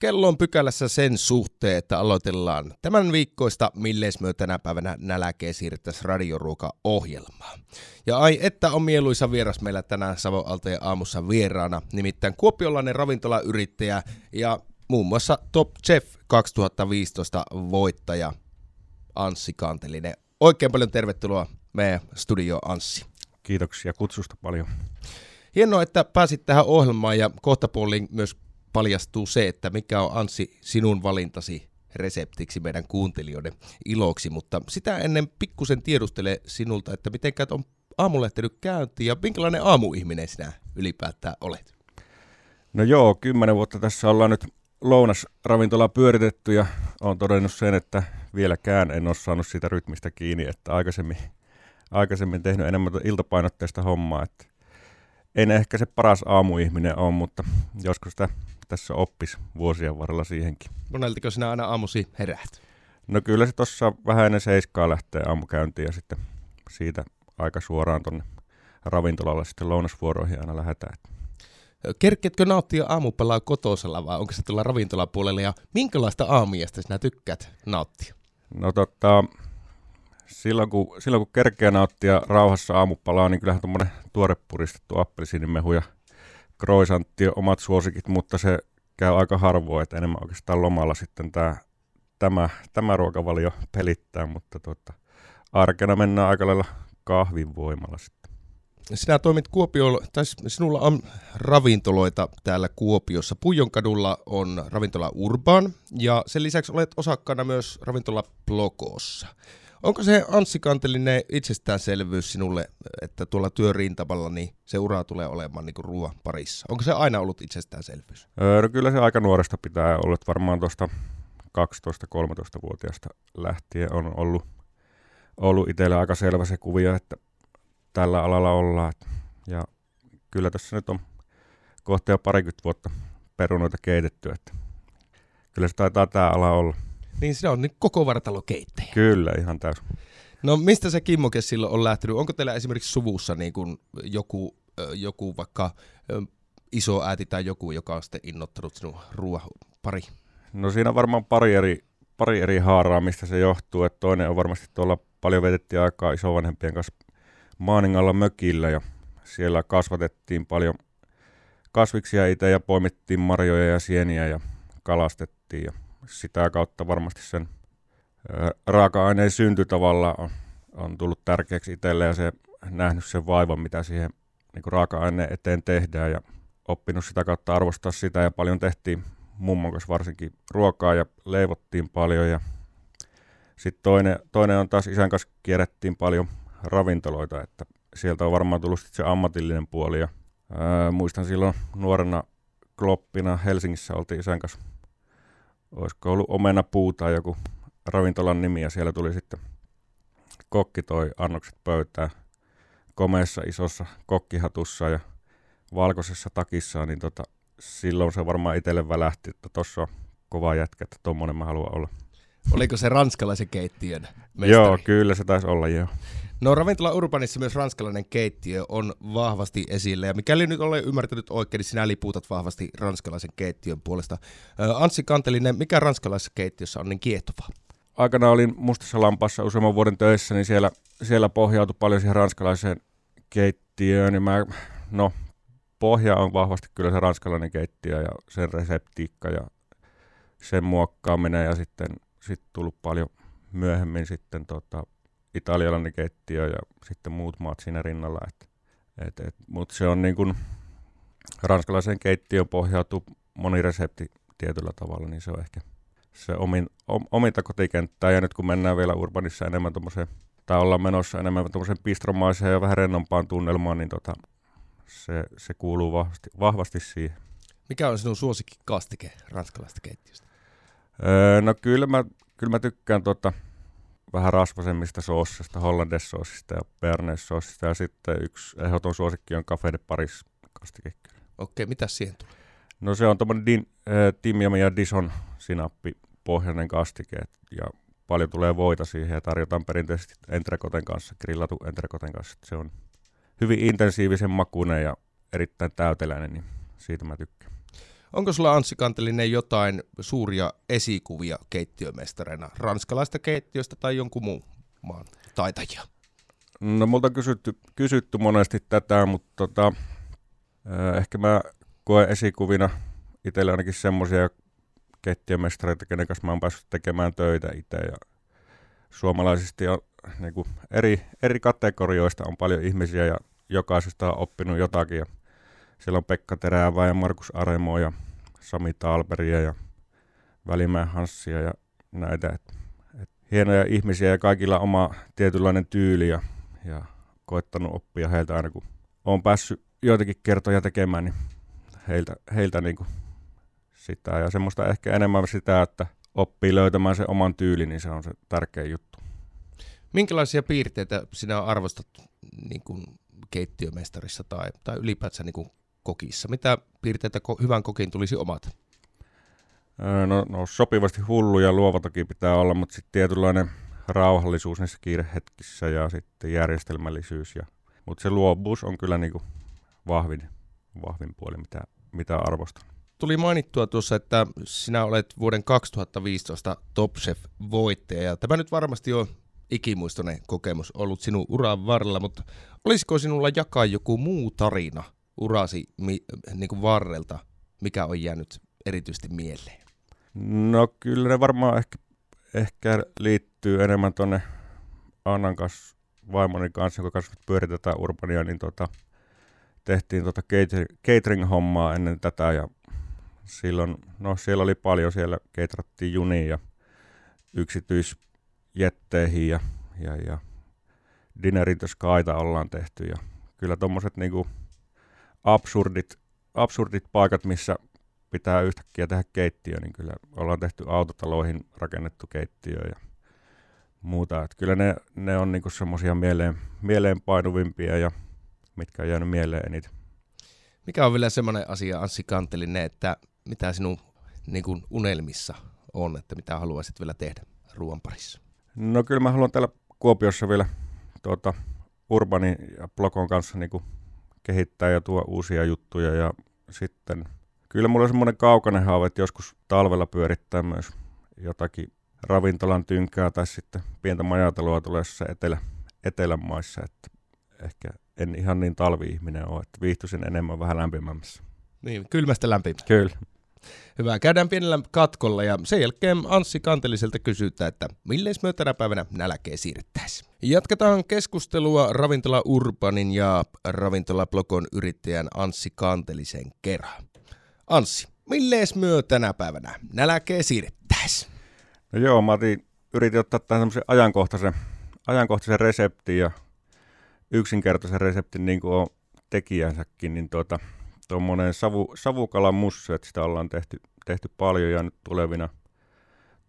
kello on pykälässä sen suhteen, että aloitellaan tämän viikkoista, milleis me tänä päivänä nälkeen siirrettäisiin radioruoka-ohjelmaa. Ja ai, että on mieluisa vieras meillä tänään Savon Alteen aamussa vieraana, nimittäin kuopiolainen ravintolayrittäjä ja muun muassa Top Chef 2015 voittaja Anssi Kantelinen. Oikein paljon tervetuloa meidän studio Anssi. Kiitoksia kutsusta paljon. Hienoa, että pääsit tähän ohjelmaan ja kohta puoliin myös paljastuu se, että mikä on Anssi sinun valintasi reseptiksi meidän kuuntelijoiden iloksi, mutta sitä ennen pikkusen tiedustele sinulta, että miten on aamulähtenyt käyntiin ja minkälainen aamuihminen sinä ylipäätään olet? No joo, kymmenen vuotta tässä ollaan nyt lounasravintola pyöritetty ja olen todennut sen, että vieläkään en ole saanut siitä rytmistä kiinni, että aikaisemmin, aikaisemmin tehnyt enemmän iltapainotteista hommaa, että en ehkä se paras aamuihminen ole, mutta joskus sitä tässä oppis vuosien varrella siihenkin. Moneltiko sinä aina aamusi heräät? No kyllä se tuossa vähän ennen seiskaa lähtee aamukäyntiin ja sitten siitä aika suoraan tuonne ravintolalle sitten lounasvuoroihin aina lähdetään. Kerketkö nauttia aamupalaa kotosalla vai onko se tuolla ravintolapuolella ja minkälaista aamiasta sinä tykkäät nauttia? No tota, silloin kun, silloin kun kerkeä nauttia rauhassa aamupalaa, niin kyllähän tuommoinen tuore puristettu appelsiinimehu ja croissantti omat suosikit, mutta se käy aika harvoin, että enemmän oikeastaan lomalla sitten tämä, tämä, tämä ruokavalio pelittää, mutta tota, arkena mennään aika lailla kahvin voimalla sitten. Sinä toimit Kuopiolla, tai sinulla on ravintoloita täällä Kuopiossa. Pujonkadulla on ravintola Urban ja sen lisäksi olet osakkaana myös ravintola Blokossa. Onko se Anssi Kantelinen itsestäänselvyys sinulle, että tuolla työrintamalla niin se ura tulee olemaan niin ruoan parissa? Onko se aina ollut itsestäänselvyys? Öö, no kyllä se aika nuoresta pitää olla, varmaan tuosta 12-13-vuotiaasta lähtien on ollut, ollut itsellä aika selvä se kuvio, että tällä alalla ollaan. Ja kyllä tässä nyt on kohta jo parikymmentä vuotta perunoita keitetty, että kyllä se taitaa tämä ala olla. Niin se on nyt koko vartalo keittäjä. Kyllä, ihan täysin. No mistä se kimmoke silloin on lähtenyt? Onko teillä esimerkiksi suvussa niin kuin joku, joku vaikka iso äiti tai joku, joka on sitten innottanut sinun ruoan pari? No siinä on varmaan pari eri, pari eri haaraa, mistä se johtuu. Että toinen on varmasti tuolla paljon vetettiin aikaa isovanhempien kanssa Maaningalla mökillä ja siellä kasvatettiin paljon kasviksia itse ja poimittiin marjoja ja sieniä ja kalastettiin ja sitä kautta varmasti sen raaka-aineen synty tavalla on, on tullut tärkeäksi itselle ja se nähnyt sen vaivan, mitä siihen niin raaka-aineen eteen tehdään ja oppinut sitä kautta arvostaa sitä. Ja paljon tehtiin mummon kanssa varsinkin ruokaa ja leivottiin paljon ja sitten toinen, toinen on taas isän kanssa kierrettiin paljon ravintoloita, että sieltä on varmaan tullut se ammatillinen puoli ja ää, muistan silloin nuorena kloppina Helsingissä oltiin isän kanssa olisiko ollut omena puuta joku ravintolan nimi ja siellä tuli sitten kokki toi annokset pöytään komeessa isossa kokkihatussa ja valkoisessa takissa, niin tota, silloin se varmaan itselle välähti, että tuossa on kova jätkä, että tuommoinen mä haluan olla. Oliko se ranskalaisen keittiön mestari? Joo, kyllä se taisi olla, joo. No ravintola Urbanissa myös ranskalainen keittiö on vahvasti esillä, ja mikäli nyt olen ymmärtänyt oikein, niin sinä lipuutat vahvasti ranskalaisen keittiön puolesta. Anssi Kantelinen, mikä ranskalaisessa keittiössä on niin kiehtovaa? Aikana olin Mustassa Lampassa useamman vuoden töissä, niin siellä, siellä pohjautui paljon siihen ranskalaiseen keittiöön, niin mä, no, pohja on vahvasti kyllä se ranskalainen keittiö ja sen reseptiikka ja sen muokkaaminen ja sitten, sitten tullut paljon myöhemmin sitten tota, italialainen keittiö ja sitten muut maat siinä rinnalla. Et, et, et, Mutta se on niin kuin, ranskalaiseen keittiöön pohjautuu moni resepti tietyllä tavalla, niin se on ehkä se omin, om, ominta kotikenttää. Ja nyt kun mennään vielä urbanissa enemmän tuommoiseen, tai ollaan menossa enemmän tuommoiseen pistromaiseen ja vähän rennompaan tunnelmaan, niin tota, se, se kuuluu vahvasti, vahvasti siihen. Mikä on sinun suosikki kastike ranskalaisesta keittiöstä? Öö, no kyllä mä, kyllä mä tykkään tota, vähän rasvasemmista soossista, hollandaise-soosista ja bearnaise-soosista. Ja sitten yksi ehdoton suosikki on Café de Paris kastike. Okei, mitä siihen tulee? No se on tuommoinen din, äh, timjami ja dison sinappi pohjainen kastike. Ja paljon tulee voita siihen ja tarjotaan perinteisesti entrekoten kanssa, grillatu entrekoten kanssa. Se on hyvin intensiivisen makuinen ja erittäin täyteläinen, niin siitä mä tykkään. Onko sulla Anssi Kantelinen jotain suuria esikuvia keittiömestareina, ranskalaista keittiöstä tai jonkun muun maan taitajia? No multa on kysytty, kysytty monesti tätä, mutta tota, ehkä mä koen esikuvina itselle ainakin semmoisia keittiömestareita, kenen kanssa mä oon päässyt tekemään töitä itse. Ja suomalaisesti on, niin kuin eri, eri kategorioista on paljon ihmisiä ja jokaisesta on oppinut jotakin. Ja siellä on Pekka Teräävää ja Markus Aremo ja Sami Talberia ja Välimäen Hanssia ja näitä. Et, et hienoja ihmisiä ja kaikilla oma tietynlainen tyyli ja, ja koettanut oppia heiltä aina kun olen päässyt joitakin kertoja tekemään, niin heiltä, heiltä niin kuin sitä. Ja semmoista ehkä enemmän sitä, että oppii löytämään sen oman tyylin, niin se on se tärkeä juttu. Minkälaisia piirteitä sinä arvostat niin kuin keittiömestarissa tai, tai ylipäätään niin kokissa? Mitä piirteitä hyvän kokin tulisi omata? No, no sopivasti hullu ja luovatakin pitää olla, mutta sitten tietynlainen rauhallisuus niissä kiirehetkissä ja sitten järjestelmällisyys. Ja, mutta se luovuus on kyllä niin kuin vahvin, vahvin puoli, mitä, mitä arvostan. Tuli mainittua tuossa, että sinä olet vuoden 2015 Top Chef-voittaja, ja tämä nyt varmasti on ikimuistoinen kokemus ollut sinun uran varrella, mutta olisiko sinulla jakaa joku muu tarina urasi mi, niin kuin varrelta, mikä on jäänyt erityisesti mieleen? No kyllä ne varmaan ehkä, ehkä liittyy enemmän tuonne Annan kanssa, vaimoni kanssa, jonka kanssa pyöritetään Urbania, niin tota, tehtiin tota catering-hommaa ennen tätä ja silloin, no siellä oli paljon, siellä keitrattiin juniin ja yksityisjetteihin ja, ja, ja Dinner Skyta ollaan tehty ja kyllä tuommoiset niinku absurdit, absurdit paikat, missä pitää yhtäkkiä tehdä keittiö, niin kyllä ollaan tehty autotaloihin rakennettu keittiö ja muuta. Et kyllä ne, ne on niinku semmoisia mieleen, mieleenpainuvimpia ja mitkä on jäänyt mieleen eniten. Mikä on vielä semmoinen asia, Anssi Kantelinen, että mitä sinun niin kuin unelmissa on, että mitä haluaisit vielä tehdä ruoan parissa? No kyllä mä haluan täällä Kuopiossa vielä tuota, Urbanin ja Blokon kanssa niin kuin kehittää ja tuo uusia juttuja ja sitten kyllä mulla on semmoinen kaukainen haave, että joskus talvella pyörittää myös jotakin ravintolan tynkää tai sitten pientä majataloa tulee etelä, etelän maissa, että ehkä en ihan niin talvi-ihminen ole, että viihtyisin enemmän vähän lämpimämmässä. Niin, kylmästä lämpimään. Kyllä. Hyvä. Käydään pienellä katkolla ja sen jälkeen Anssi Kanteliselta kysytään, että milleen me tänä päivänä nälkeen siirrettäisiin. Jatketaan keskustelua Ravintola Urbanin ja Ravintola Blokon yrittäjän Anssi Kantelisen kerran. Anssi, milleen myö tänä päivänä nälkeen siirrettäisiin? No joo, mä yritin ottaa tähän semmoisen ajankohtaisen, ajankohtaisen reseptin ja yksinkertaisen reseptin niin kuin on tekijänsäkin, niin tuota, tuommoinen savu, savukalan mussu, että sitä ollaan tehty, tehty paljon ja nyt tulevina,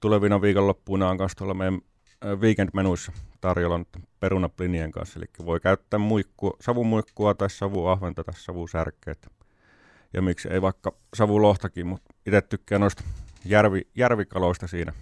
tulevina viikonloppuina on kanssa tuolla meidän weekend-menuissa tarjolla nyt perunaplinien kanssa, eli voi käyttää muikku, savumuikkua tai savuahventa tai savusärkkeet. Ja miksi ei vaikka savulohtakin, mutta itse tykkään noista järvi, järvikaloista siinä,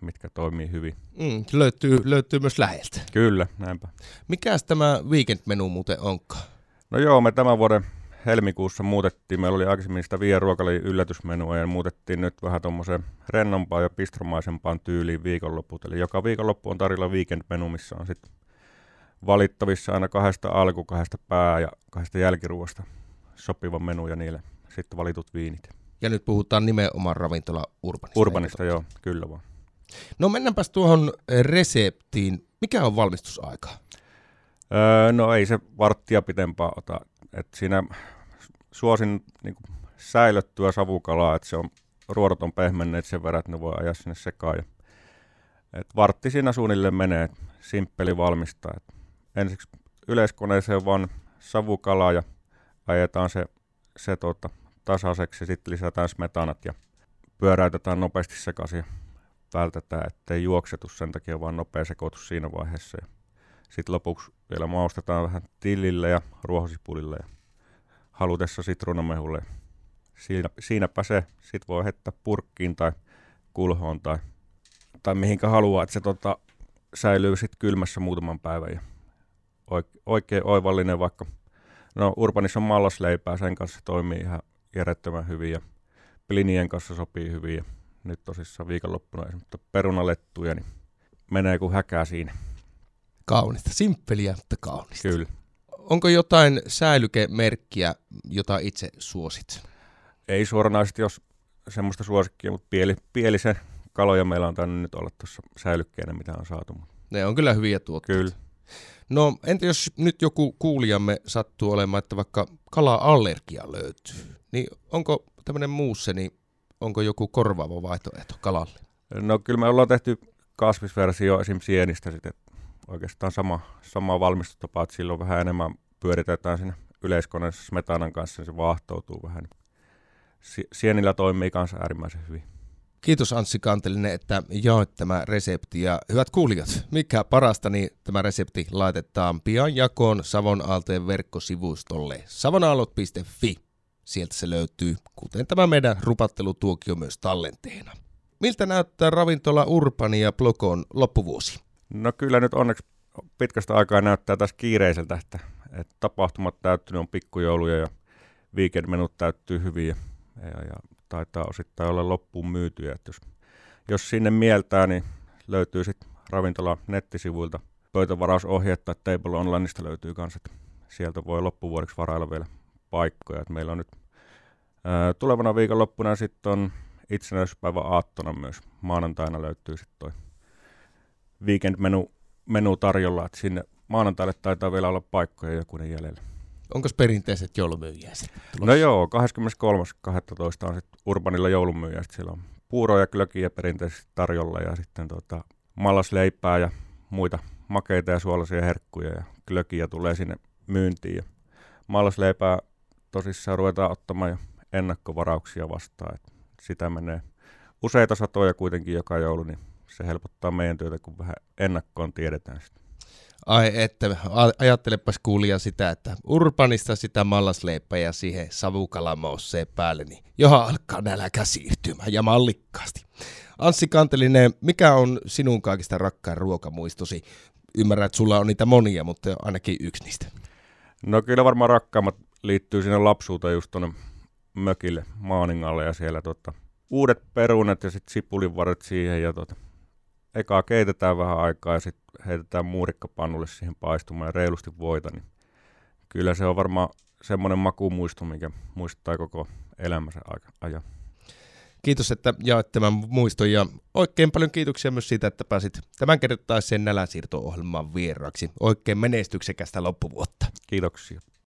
mitkä toimii hyvin. Mm, löytyy, löytyy myös läheltä. Kyllä, näinpä. Mikäs tämä weekend-menu muuten onkaan? No joo, me tämän vuoden helmikuussa muutettiin, meillä oli aikaisemmin sitä Via Ruokalin yllätysmenua ja muutettiin nyt vähän tuommoiseen rennompaan ja pistromaisempaan tyyliin viikonloput. Eli joka viikonloppu on tarjolla weekend-menu, missä on sitten valittavissa aina kahdesta alku, kahdesta pää- ja kahdesta jälkiruosta sopiva menu ja niille sitten valitut viinit. Ja nyt puhutaan nimenomaan ravintola Urbanista. Urbanista, joo, kyllä vaan. No mennäänpäs tuohon reseptiin. Mikä on valmistusaika? Öö, no ei se varttia pitempaa ota. Et siinä suosin niin kuin, säilöttyä savukalaa, että se on ruodot on pehmenneet sen verran, että ne voi ajaa sinne sekaan. Ja, et vartti siinä suunnilleen menee, simppeli valmistaa. Et ensiksi yleiskoneeseen vaan savukalaa ja ajetaan se, se tota, tasaiseksi, sitten lisätään smetanat ja pyöräytetään nopeasti sekaisin vältetään, ettei juoksetu sen takia vaan nopea sekoitus siinä vaiheessa. Sitten lopuksi vielä maustetaan vähän tillille ja ruohosipulille ja halutessa sitruunamehulle. Siinä, siinäpä se. Sitten voi heittää purkkiin tai kulhoon tai, tai mihinkä haluaa, että se tota, säilyy sitten kylmässä muutaman päivän. Ja oike, oikein oivallinen vaikka, no Urbanissa on mallasleipää, sen kanssa toimii ihan järjettömän hyvin ja plinien kanssa sopii hyvin ja nyt tosissaan viikonloppuna esimerkiksi perunalettuja, niin menee kuin häkää siinä. Kaunista, simppeliä, mutta kaunista. Kyllä. Onko jotain säilykemerkkiä, jota itse suosit? Ei suoranaisesti, jos semmoista suosikkia, mutta pieli, pielisen kaloja meillä on tainnut nyt olla tuossa säilykkeenä, mitä on saatu. Ne on kyllä hyviä tuotteita. Kyllä. No entä jos nyt joku kuulijamme sattuu olemaan, että vaikka kala-allergia löytyy, niin onko tämmöinen muusse, niin onko joku korvaava vaihtoehto kalalle? No kyllä me ollaan tehty kasvisversio esim. sienistä sitten, oikeastaan sama, sama valmistustapa, että silloin vähän enemmän pyöritetään sinne yleiskoneessa smetanan kanssa, niin se vaahtoutuu vähän. Sienillä toimii kanssa äärimmäisen hyvin. Kiitos Anssi Kantelinen, että jaoit tämä resepti. Ja hyvät kuulijat, mikä parasta, niin tämä resepti laitetaan pian jakoon Savon Aaltojen verkkosivustolle savonaallot.fi. Sieltä se löytyy, kuten tämä meidän rupattelutuokio myös tallenteena. Miltä näyttää ravintola Urbani ja Blokon loppuvuosi? No kyllä nyt onneksi pitkästä aikaa näyttää taas kiireiseltä, että, että tapahtumat täyttynyt on pikkujouluja ja weekend-menut täyttyy hyvin ja, ja, ja taitaa osittain olla loppuun myytyjä. Että jos, jos sinne mieltää, niin löytyy sitten ravintola nettisivuilta pöytävarausohje tai Table Onlineista löytyy että sieltä voi loppuvuodeksi varailla vielä paikkoja. Et meillä on nyt ää, tulevana viikonloppuna sitten on itsenäisyyspäivä aattona myös. Maanantaina löytyy sitten toi weekend-menu menu tarjolla, että sinne maanantaille taitaa vielä olla paikkoja jokunen jäljellä. Onko perinteiset joulumyyjäiset? No joo, 23.12. on sitten Urbanilla joulumyyjäiset. Siellä on puuroja, klökiä perinteisesti tarjolla ja sitten tota, mallasleipää ja muita makeita ja suolaisia herkkuja ja klökiä tulee sinne myyntiin. Ja mallasleipää tosissaan ruvetaan ottamaan jo ennakkovarauksia vastaan. Et sitä menee useita satoja kuitenkin joka joulu, niin se helpottaa meidän työtä, kun vähän ennakkoon tiedetään sitä. Ai että, ajattelepas kuulija sitä, että urbanista sitä mallasleippää ja siihen savukalamousseen päälle, niin johon alkaa nälkä siirtymään ja mallikkaasti. Anssi Kantelinen, mikä on sinun kaikista rakkain ruokamuistosi? Ymmärrän, että sulla on niitä monia, mutta ainakin yksi niistä. No kyllä varmaan rakkaimmat liittyy sinne lapsuuteen just tuonne mökille Maaningalle ja siellä tota, uudet perunat ja sitten sipulinvarret siihen ja tota, ekaa keitetään vähän aikaa ja sitten heitetään muurikkapannulle siihen paistumaan ja reilusti voita, niin kyllä se on varmaan semmoinen makumuisto, mikä muistuttaa koko elämänsä ajan. Kiitos, että jaoit tämän muiston ja oikein paljon kiitoksia myös siitä, että pääsit tämän kertaisen nälänsiirto-ohjelman vieraaksi. Oikein menestyksekästä loppuvuotta. Kiitoksia.